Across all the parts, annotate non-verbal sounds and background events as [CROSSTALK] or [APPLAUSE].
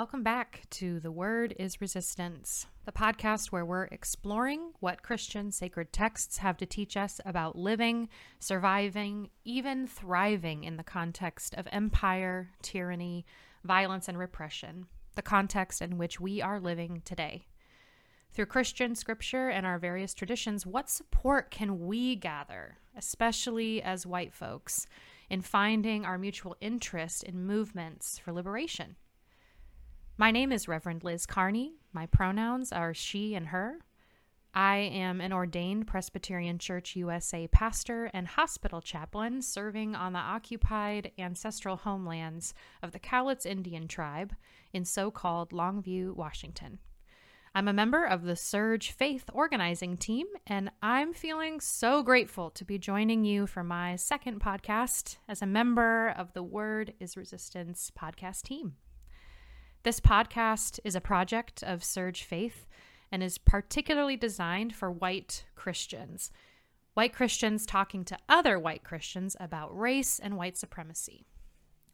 Welcome back to The Word is Resistance, the podcast where we're exploring what Christian sacred texts have to teach us about living, surviving, even thriving in the context of empire, tyranny, violence, and repression, the context in which we are living today. Through Christian scripture and our various traditions, what support can we gather, especially as white folks, in finding our mutual interest in movements for liberation? My name is Reverend Liz Kearny. My pronouns are she and her. I am an ordained Presbyterian Church USA pastor and hospital chaplain serving on the occupied ancestral homelands of the Cowlitz Indian tribe in so called Longview, Washington. I'm a member of the SURJ Faith organizing team, and I'm feeling so grateful to be joining you for my second podcast as a member of the Word is Resistance podcast team. This podcast is a project of SURJ Faith and is particularly designed for white Christians. White Christians talking to other white Christians about race and white supremacy.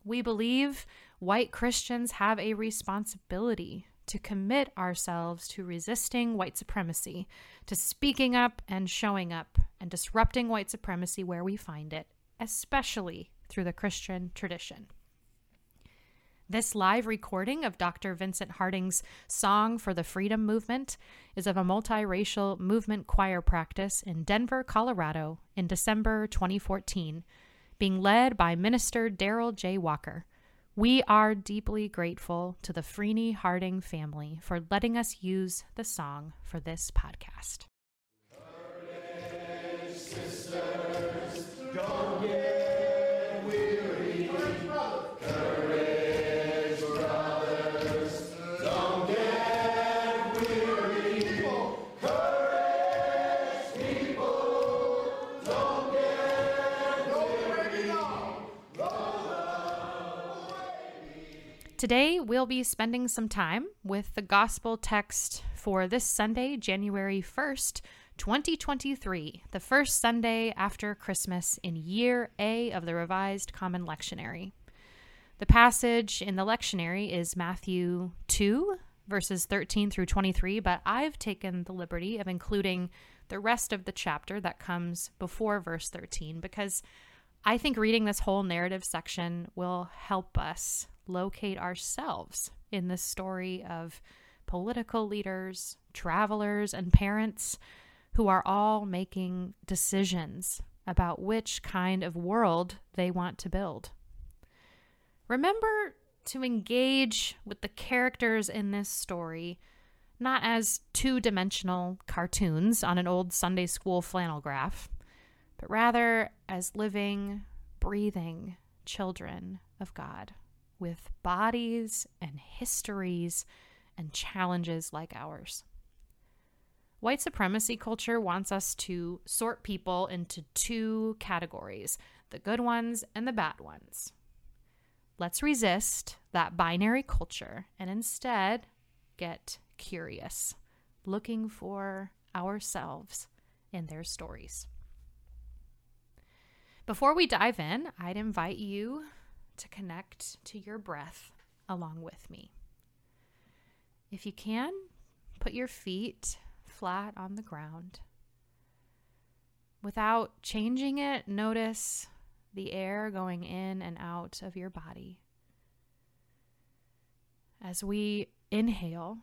We believe white Christians have a responsibility to commit ourselves to resisting white supremacy, to speaking up and showing up, and disrupting white supremacy where we find it, especially through the Christian tradition. This live recording of Dr. Vincent Harding's Song for the Freedom Movement is of a multiracial movement choir practice in Denver, Colorado in December 2014, being led by Minister Daryl J. Walker. We are deeply grateful to the Freeney Harding family for letting us use the song for this podcast. Today, we'll be spending some time with the gospel text for this Sunday, January 1st, 2023, the first Sunday after Christmas in year A of the Revised Common Lectionary. The passage in the lectionary is Matthew 2, verses 13 through 23, but I've taken the liberty of including the rest of the chapter that comes before verse 13 because I think reading this whole narrative section will help us locate ourselves in the story of political leaders, travelers, and parents who are all making decisions about which kind of world they want to build. Remember to engage with the characters in this story not as two dimensional cartoons on an old Sunday school flannel graph, but rather as living, breathing children of God with bodies and histories and challenges like ours. White supremacy culture wants us to sort people into two categories the good ones and the bad ones. Let's resist that binary culture and instead get curious, looking for ourselves in their stories. Before we dive in, I'd invite you to connect to your breath along with me. If you can, put your feet flat on the ground. Without changing it, notice the air going in and out of your body. As we inhale,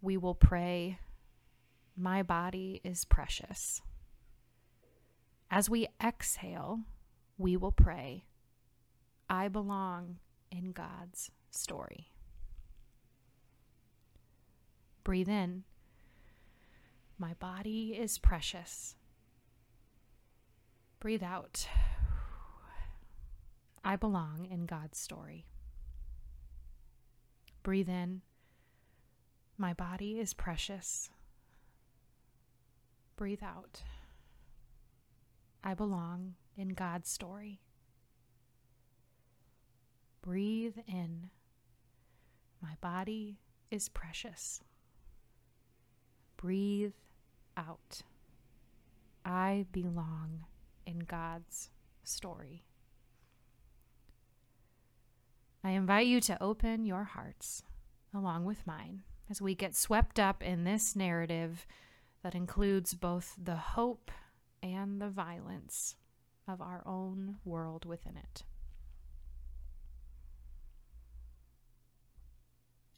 we will pray, My body is precious. As we exhale, we will pray, I belong in God's story. Breathe in. My body is precious. Breathe out. I belong in God's story. Breathe in. My body is precious. Breathe out. I belong in God's story. Breathe in. My body is precious. Breathe out. I belong in God's story. I invite you to open your hearts along with mine as we get swept up in this narrative that includes both the hope and the violence of our own world within it.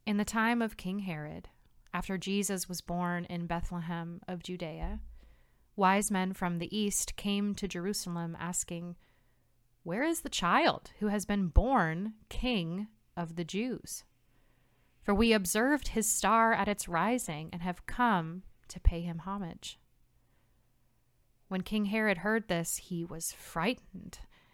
In the time of King Herod, after Jesus was born in Bethlehem of Judea, wise men from the east came to Jerusalem asking, Where is the child who has been born king of the Jews? For we observed his star at its rising and have come to pay him homage. When King Herod heard this, he was frightened,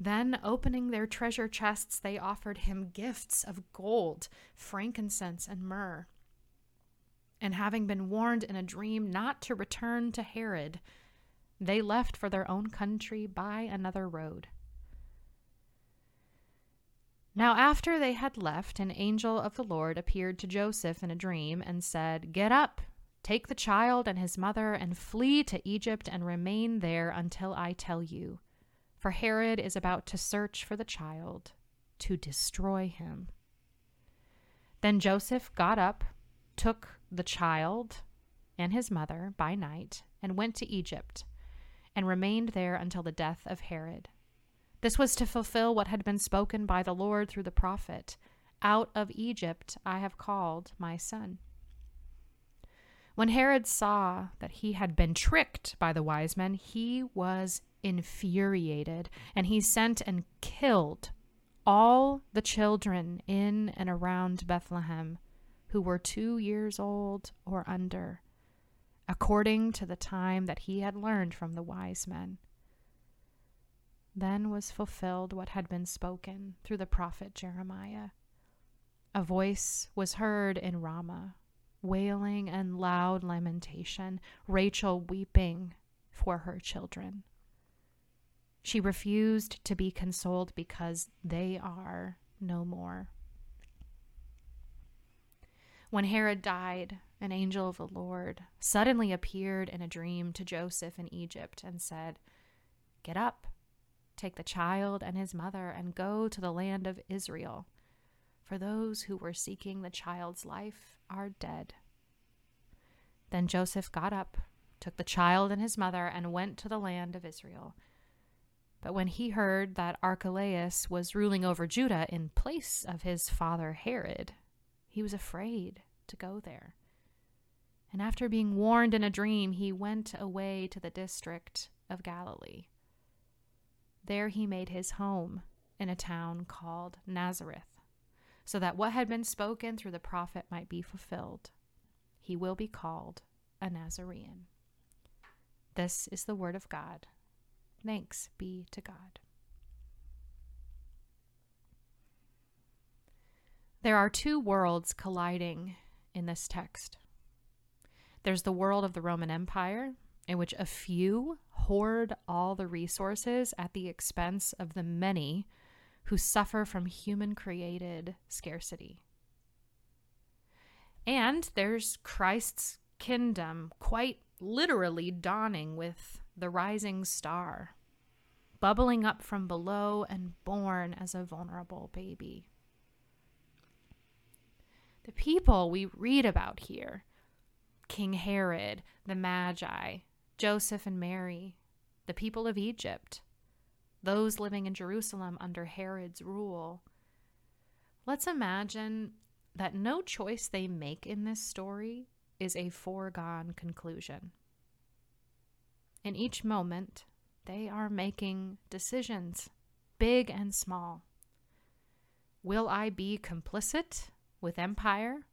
Then, opening their treasure chests, they offered him gifts of gold, frankincense, and myrrh. And having been warned in a dream not to return to Herod, they left for their own country by another road. Now, after they had left, an angel of the Lord appeared to Joseph in a dream and said, Get up, take the child and his mother, and flee to Egypt and remain there until I tell you. For Herod is about to search for the child to destroy him. Then Joseph got up, took the child and his mother by night, and went to Egypt, and remained there until the death of Herod this was to fulfill what had been spoken by the Lord through the prophet Out of Egypt I have called my son. When Herod saw that he had been tricked by the wise men, he was infuriated, and he sent and killed all the children in and around Bethlehem who were two years old or under, according to the time that he had learned from the wise men. Then was fulfilled what had been spoken through the prophet Jeremiah. A voice was heard in Ramah, wailing and loud lamentation, Rachel weeping for her children. She refused to be consoled because they are no more. When Herod died, an angel of the Lord suddenly appeared in a dream to Joseph in Egypt and said, Get up Take the child and his mother and go to the land of Israel, for those who were seeking the child's life are dead. Then Joseph got up, took the child and his mother, and went to the land of Israel. But when he heard that Archelaus was ruling over Judah in place of his father Herod, he was afraid to go there. And after being warned in a dream, he went away to the district of Galilee. There he made his home in a town called Nazareth, so that what had been spoken through the prophet might be fulfilled. He will be called a Nazarene. This is the word of God. Thanks be to God. There are two worlds colliding in this text. There's the world of the Roman Empire, in which a few hoard all the resources at the expense of the many who suffer from human created scarcity. And there's Christ's kingdom quite literally dawning with the rising star, bubbling up from below and born as a vulnerable baby. The people we read about here King Herod, the Magi, Joseph and Mary, the people of Egypt, those living in Jerusalem under Herod's rule. Let's imagine that no choice they make in this story is a foregone conclusion. In each moment, they are making decisions, big and small. Will I be complicit with empire?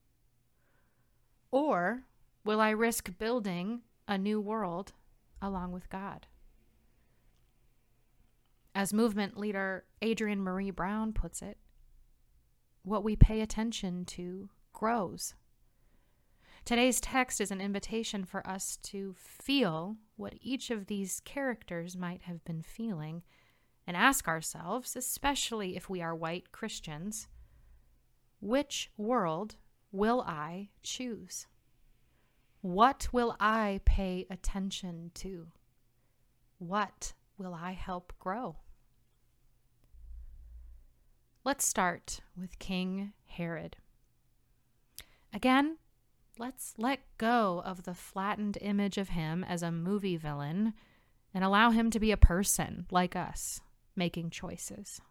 Or will I risk building a new world along with God? As movement leader Adrienne Maree Brown puts it, what we pay attention to grows. Today's text is an invitation for us to feel what each of these characters might have been feeling and ask ourselves, especially if we are white Christians, which world will I choose? What will I pay attention to? What will I help grow? Let's start with King Herod. Again, let's let go of the flattened image of him as a movie villain and allow him to be a person like us, making choices.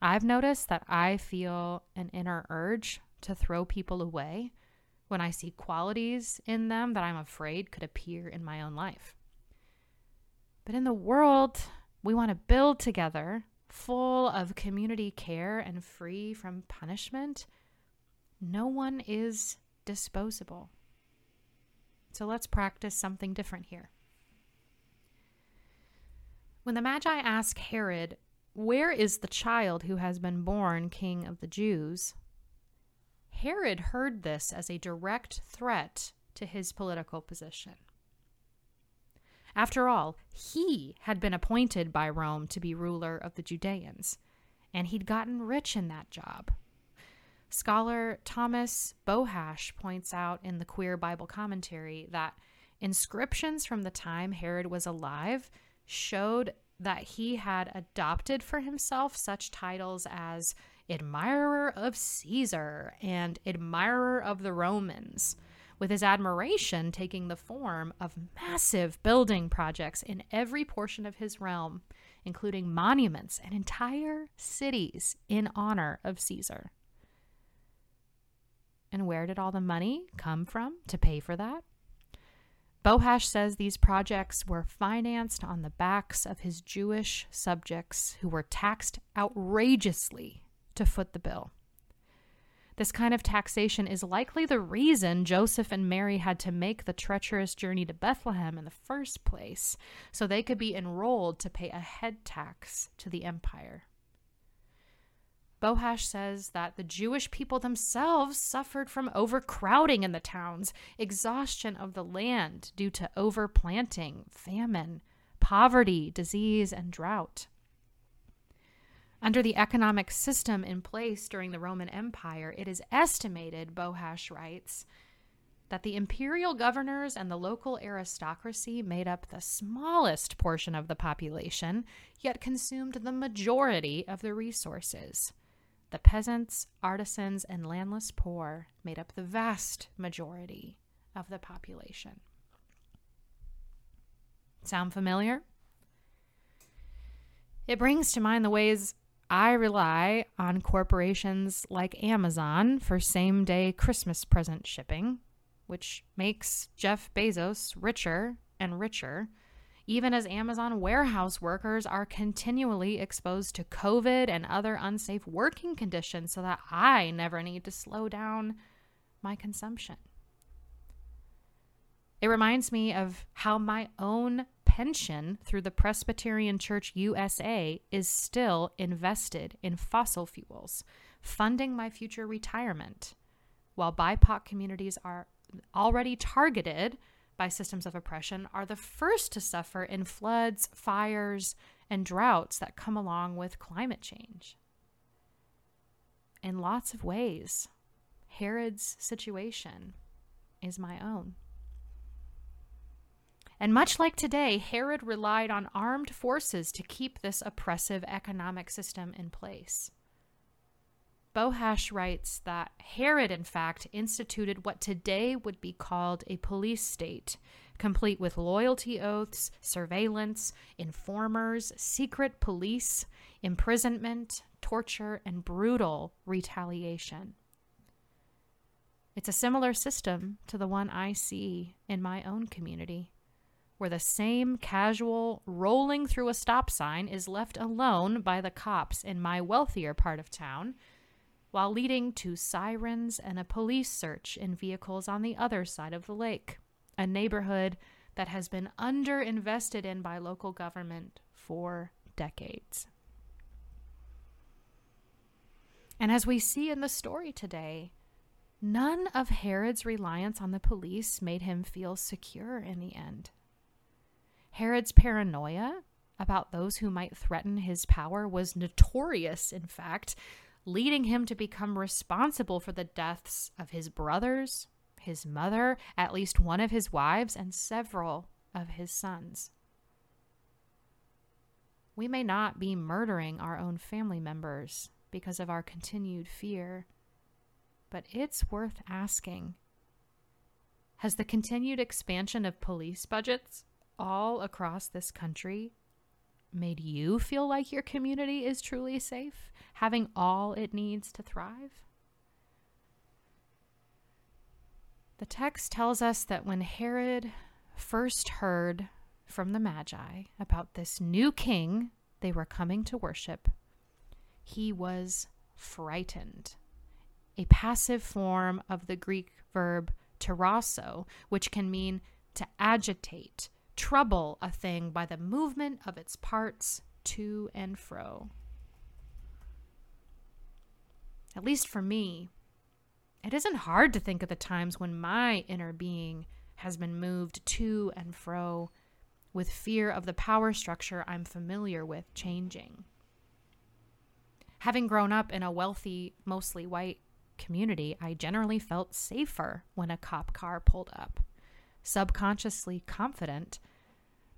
I've noticed that I feel an inner urge to throw people away when I see qualities in them that I'm afraid could appear in my own life. But in the world, we want to build together, full of community care and free from punishment. No one is disposable. So let's practice something different here. When the Magi ask Herod where is the child who has been born king of the Jews? Herod heard this as a direct threat to his political position. After all, he had been appointed by Rome to be ruler of the Judeans, and he'd gotten rich in that job. Scholar Thomas Bohache points out in the Queer Bible Commentary that inscriptions from the time Herod was alive showed that he had adopted for himself such titles as admirer of Caesar and admirer of the Romans, with his admiration taking the form of massive building projects in every portion of his realm, including monuments and entire cities in honor of Caesar. And where did all the money come from to pay for that? Bohache says these projects were financed on the backs of his Jewish subjects who were taxed outrageously to foot the bill. This kind of taxation is likely the reason Joseph and Mary had to make the treacherous journey to Bethlehem in the first place, so they could be enrolled to pay a head tax to the empire. Bohache says that the Jewish people themselves suffered from overcrowding in the towns, exhaustion of the land due to overplanting, famine, poverty, disease, and drought. Under the economic system in place during the Roman Empire, it is estimated, Bohache writes, that the imperial governors and the local aristocracy made up the smallest portion of the population, yet consumed the majority of the resources. The peasants, artisans, and landless poor made up the vast majority of the population. Sound familiar? It brings to mind the ways I rely on corporations like Amazon for same day Christmas present shipping, which makes Jeff Bezos richer and richer even as Amazon warehouse workers are continually exposed to COVID and other unsafe working conditions so that I never need to slow down my consumption. It reminds me of how my own pension through the Presbyterian Church USA is still invested in fossil fuels, funding my future retirement, while BIPOC communities are already targeted by systems of oppression are the first to suffer in floods, fires, and droughts that come along with climate change. In lots of ways, Herod's situation is my own. And much like today, Herod relied on armed forces to keep this oppressive economic system in place. Bohache writes that Herod, in fact, instituted what today would be called a police state, complete with loyalty oaths, surveillance, informers, secret police, imprisonment, torture, and brutal retaliation. It's a similar system to the one I see in my own community, where the same casual rolling through a stop sign is left alone by the cops in my wealthier part of town while leading to sirens and a police search in vehicles on the other side of the lake, a neighborhood that has been underinvested in by local government for decades. And as we see in the story today, none of Herod's reliance on the police made him feel secure in the end. Herod's paranoia about those who might threaten his power was notorious, in fact, leading him to become responsible for the deaths of his brothers, his mother, at least one of his wives, and several of his sons. We may not be murdering our own family members because of our continued fear, but it's worth asking. Has the continued expansion of police budgets all across this country made you feel like your community is truly safe, having all it needs to thrive? The text tells us that when Herod first heard from the Magi about this new king they were coming to worship, he was frightened. A passive form of the Greek verb tarasso, which can mean to agitate, trouble a thing by the movement of its parts to and fro. At least for me, it isn't hard to think of the times when my inner being has been moved to and fro with fear of the power structure I'm familiar with changing. Having grown up in a wealthy, mostly white community, I generally felt safer when a cop car pulled up subconsciously confident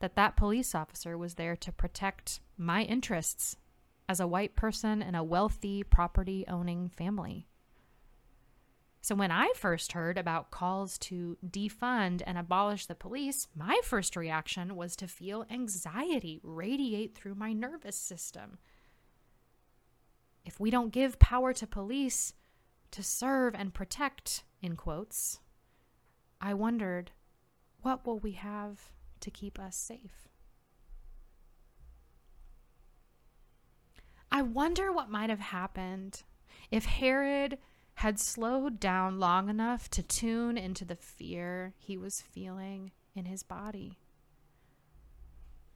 that that police officer was there to protect my interests as a white person in a wealthy property owning family. So, when I first heard about calls to defund and abolish the police, my first reaction was to feel anxiety radiate through my nervous system. If we don't give power to police to serve and protect, in quotes, I wondered what will we have to keep us safe? I wonder what might have happened if Herod had slowed down long enough to tune into the fear he was feeling in his body.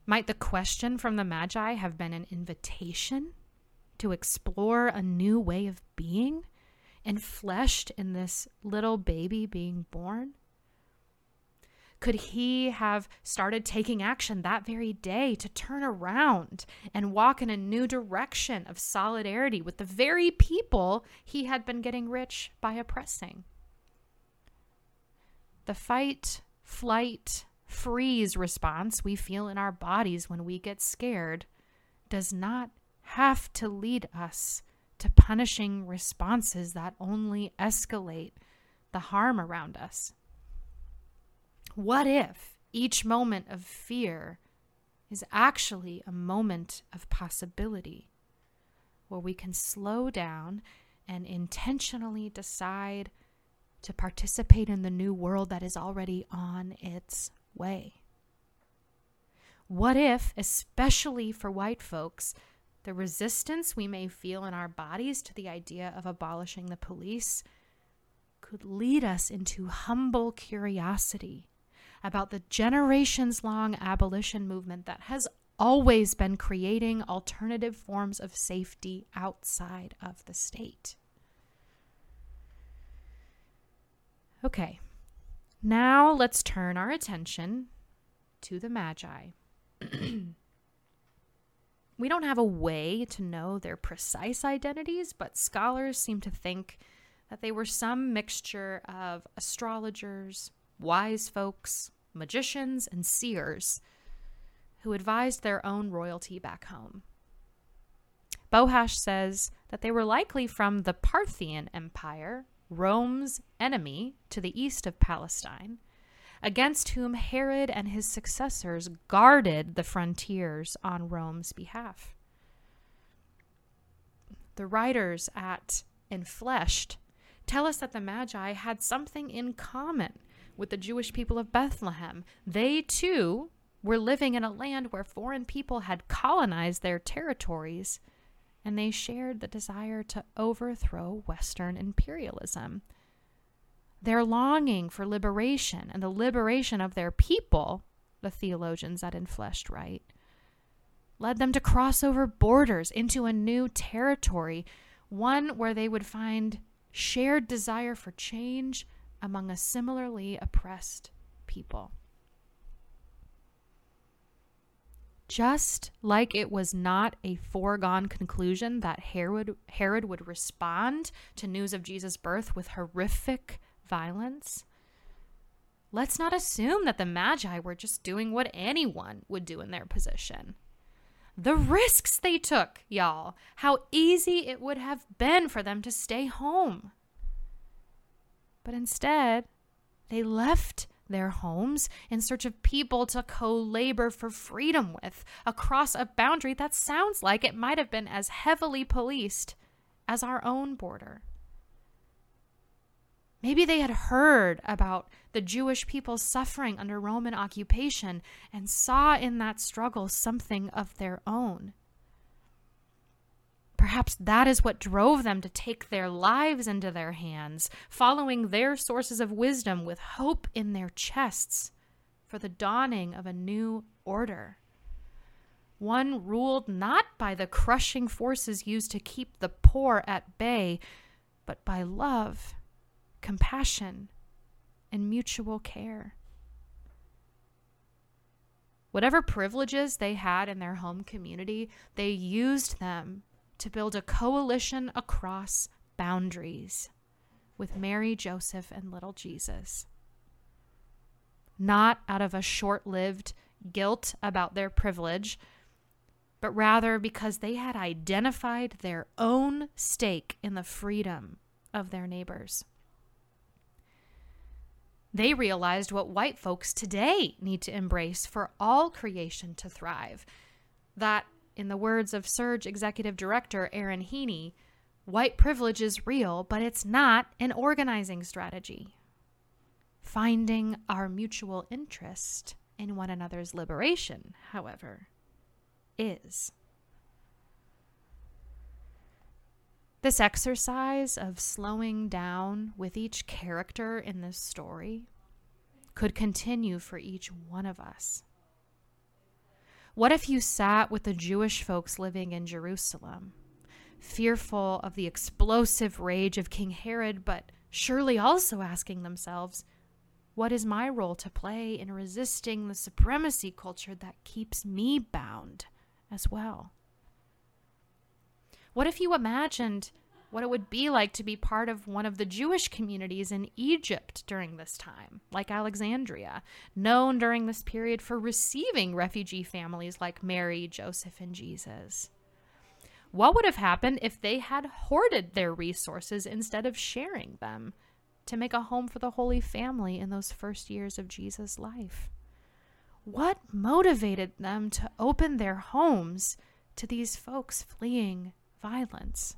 Might the question from the Magi have been an invitation to explore a new way of being, enfleshed in this little baby being born? Could he have started taking action that very day to turn around and walk in a new direction of solidarity with the very people he had been getting rich by oppressing? The fight, flight, freeze response we feel in our bodies when we get scared does not have to lead us to punishing responses that only escalate the harm around us. What if each moment of fear is actually a moment of possibility where we can slow down and intentionally decide to participate in the new world that is already on its way? What if, especially for white folks, the resistance we may feel in our bodies to the idea of abolishing the police could lead us into humble curiosity about the generations long abolition movement that has always been creating alternative forms of safety outside of the state. Okay, now let's turn our attention to the Magi. [CLEARS THROAT] we don't have a way to know their precise identities, but scholars seem to think that they were some mixture of astrologers, wise folks, magicians, and seers who advised their own royalty back home. Bohache says that they were likely from the Parthian Empire, Rome's enemy to the east of Palestine, against whom Herod and his successors guarded the frontiers on Rome's behalf. The writers at Enfleshed tell us that the Magi had something in common with the Jewish people of Bethlehem. They too were living in a land where foreign people had colonized their territories, and they shared the desire to overthrow Western imperialism. Their longing for liberation and the liberation of their people, the theologians at Enfleshed write, led them to cross over borders into a new territory, one where they would find shared desire for change among a similarly oppressed people. Just like it was not a foregone conclusion that Herod, Herod would respond to news of Jesus' birth with horrific violence, let's not assume that the Magi were just doing what anyone would do in their position. The risks they took, y'all, how easy it would have been for them to stay home. But instead, they left their homes in search of people to co labor for freedom with across a boundary that sounds like it might have been as heavily policed as our own border. Maybe they had heard about the Jewish people suffering under Roman occupation and saw in that struggle something of their own. Perhaps that is what drove them to take their lives into their hands, following their sources of wisdom with hope in their chests for the dawning of a new order. One ruled not by the crushing forces used to keep the poor at bay, but by love, compassion, and mutual care. Whatever privileges they had in their home community, they used them to build a coalition across boundaries with Mary, Joseph, and little Jesus. Not out of a short lived guilt about their privilege, but rather because they had identified their own stake in the freedom of their neighbors. They realized what white folks today need to embrace for all creation to thrive that in the words of SURJ executive director Erin Heaney, white privilege is real, but it's not an organizing strategy. Finding our mutual interest in one another's liberation, however, is. This exercise of slowing down with each character in this story could continue for each one of us. What if you sat with the Jewish folks living in Jerusalem, fearful of the explosive rage of King Herod, but surely also asking themselves, what is my role to play in resisting the supremacy culture that keeps me bound as well? What if you imagined what it would be like to be part of one of the Jewish communities in Egypt during this time, like Alexandria, known during this period for receiving refugee families like Mary, Joseph, and Jesus. What would have happened if they had hoarded their resources instead of sharing them to make a home for the Holy Family in those first years of Jesus' life? What motivated them to open their homes to these folks fleeing violence?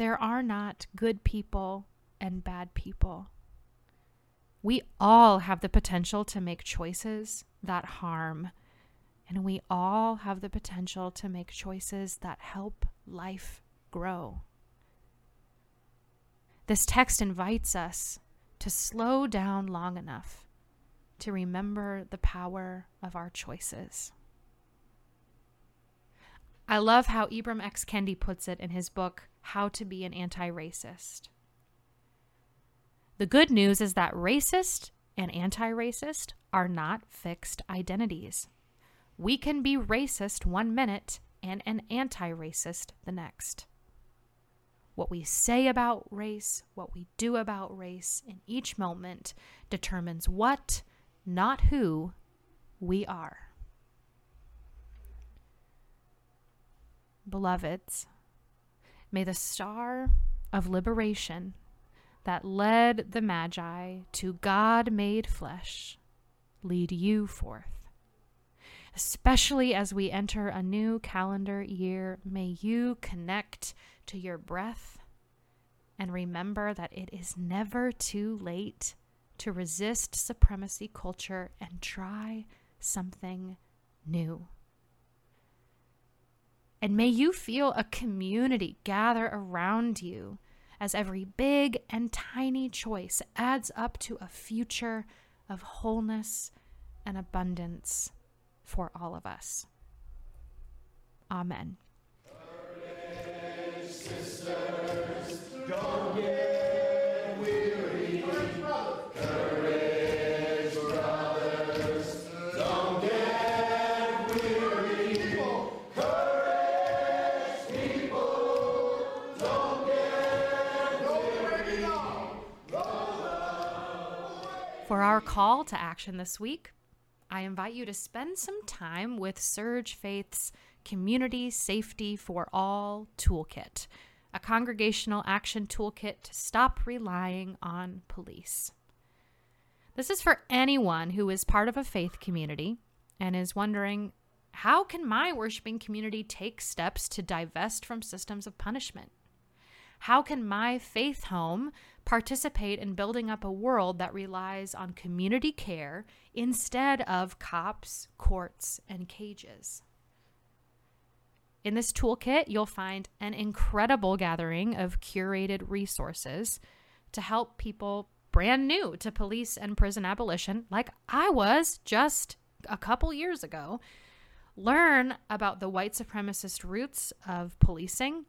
There are not good people and bad people. We all have the potential to make choices that harm, and we all have the potential to make choices that help life grow. This text invites us to slow down long enough to remember the power of our choices. I love how Ibram X. Kendi puts it in his book, How to Be an Anti Racist. The good news is that racist and anti racist are not fixed identities. We can be racist one minute and an anti racist the next. What we say about race, what we do about race in each moment determines what, not who, we are. Beloveds, may the star of liberation that led the Magi to God made flesh lead you forth. Especially as we enter a new calendar year, may you connect to your breath and remember that it is never too late to resist supremacy culture and try something new. And may you feel a community gather around you as every big and tiny choice adds up to a future of wholeness and abundance for all of us. Amen. For action this week, I invite you to spend some time with SURJ Faith's Community Safety for All Toolkit, a congregational action toolkit to stop relying on police. This is for anyone who is part of a faith community and is wondering how can my worshiping community take steps to divest from systems of punishment? How can my faith home participate in building up a world that relies on community care instead of cops, courts, and cages? In this toolkit, you'll find an incredible gathering of curated resources to help people brand new to police and prison abolition, like I was just a couple years ago, learn about the white supremacist roots of policing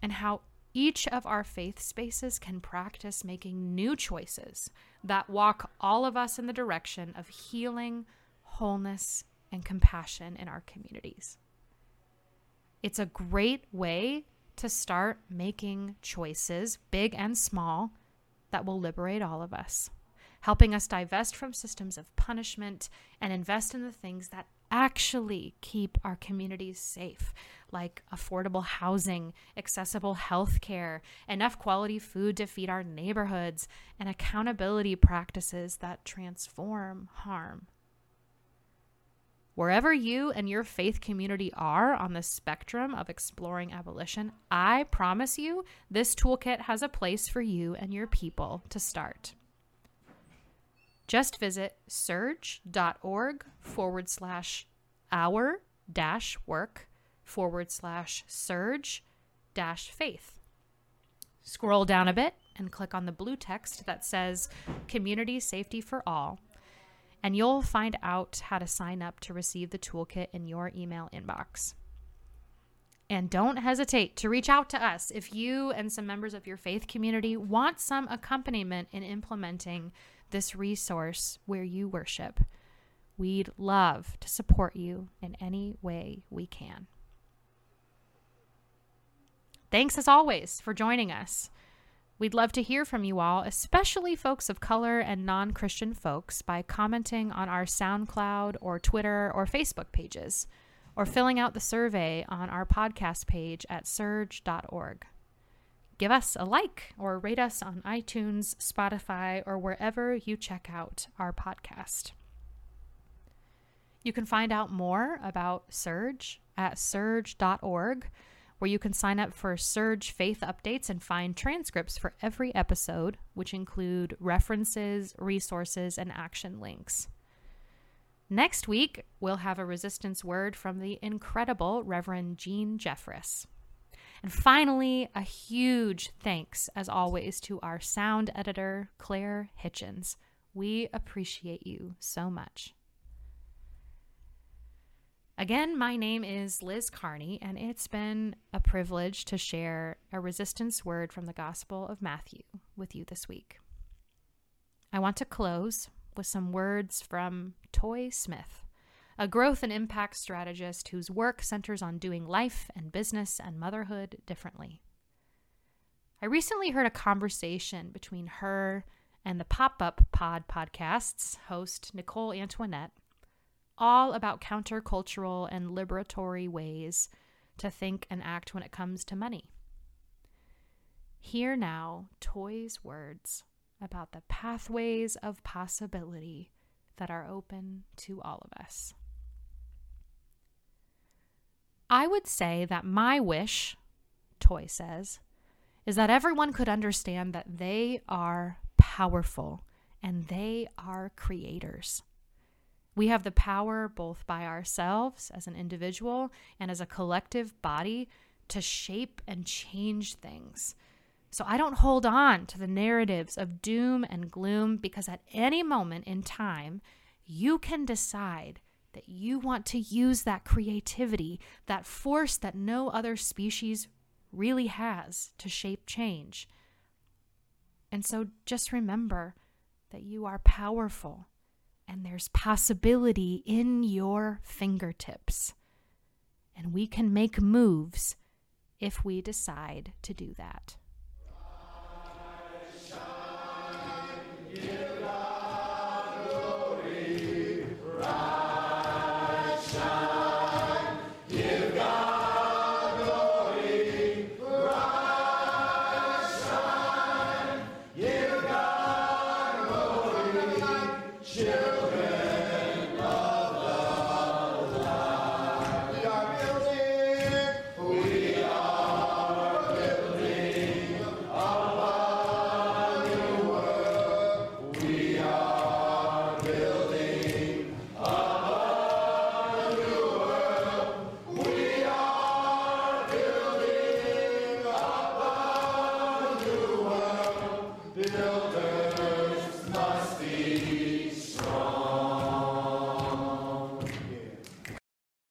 and how each of our faith spaces can practice making new choices that walk all of us in the direction of healing, wholeness, and compassion in our communities. It's a great way to start making choices, big and small, that will liberate all of us, helping us divest from systems of punishment and invest in the things that actually keep our communities safe, like affordable housing, accessible health care, enough quality food to feed our neighborhoods, and accountability practices that transform harm. Wherever you and your faith community are on the spectrum of exploring abolition, I promise you this toolkit has a place for you and your people to start. Just visit surj.org forward slash our dash work forward slash surj dash faith. Scroll down a bit and click on the blue text that says Community Safety for All, and you'll find out how to sign up to receive the toolkit in your email inbox. And don't hesitate to reach out to us if you and some members of your faith community want some accompaniment in implementing this resource where you worship. We'd love to support you in any way we can. Thanks as always for joining us. We'd love to hear from you all, especially folks of color and non Christian folks, by commenting on our SoundCloud or Twitter or Facebook pages, or filling out the survey on our podcast page at surj.org give us a like or rate us on iTunes, Spotify, or wherever you check out our podcast. You can find out more about SURJ at surj.org, where you can sign up for SURJ Faith updates and find transcripts for every episode, which include references, resources, and action links. Next week, we'll have a resistance word from the incredible Reverend Jean Jeffress. And finally, a huge thanks, as always, to our sound editor, Claire Hitchens. We appreciate you so much. Again, my name is Liz Kearny, and it's been a privilege to share a resistance word from the Gospel of Matthew with you this week. I want to close with some words from Toy Smith a growth and impact strategist whose work centers on doing life and business and motherhood differently. I recently heard a conversation between her and the Pop Up Pod podcast's host, Nicole Antoinette, all about countercultural and liberatory ways to think and act when it comes to money. Hear now Toy's words about the pathways of possibility that are open to all of us. I would say that my wish, Toy says, is that everyone could understand that they are powerful and they are creators. We have the power, both by ourselves as an individual and as a collective body, to shape and change things. So I don't hold on to the narratives of doom and gloom because at any moment in time, you can decide that you want to use that creativity, that force that no other species really has to shape change. And so just remember that you are powerful and there's possibility in your fingertips. And we can make moves if we decide to do that.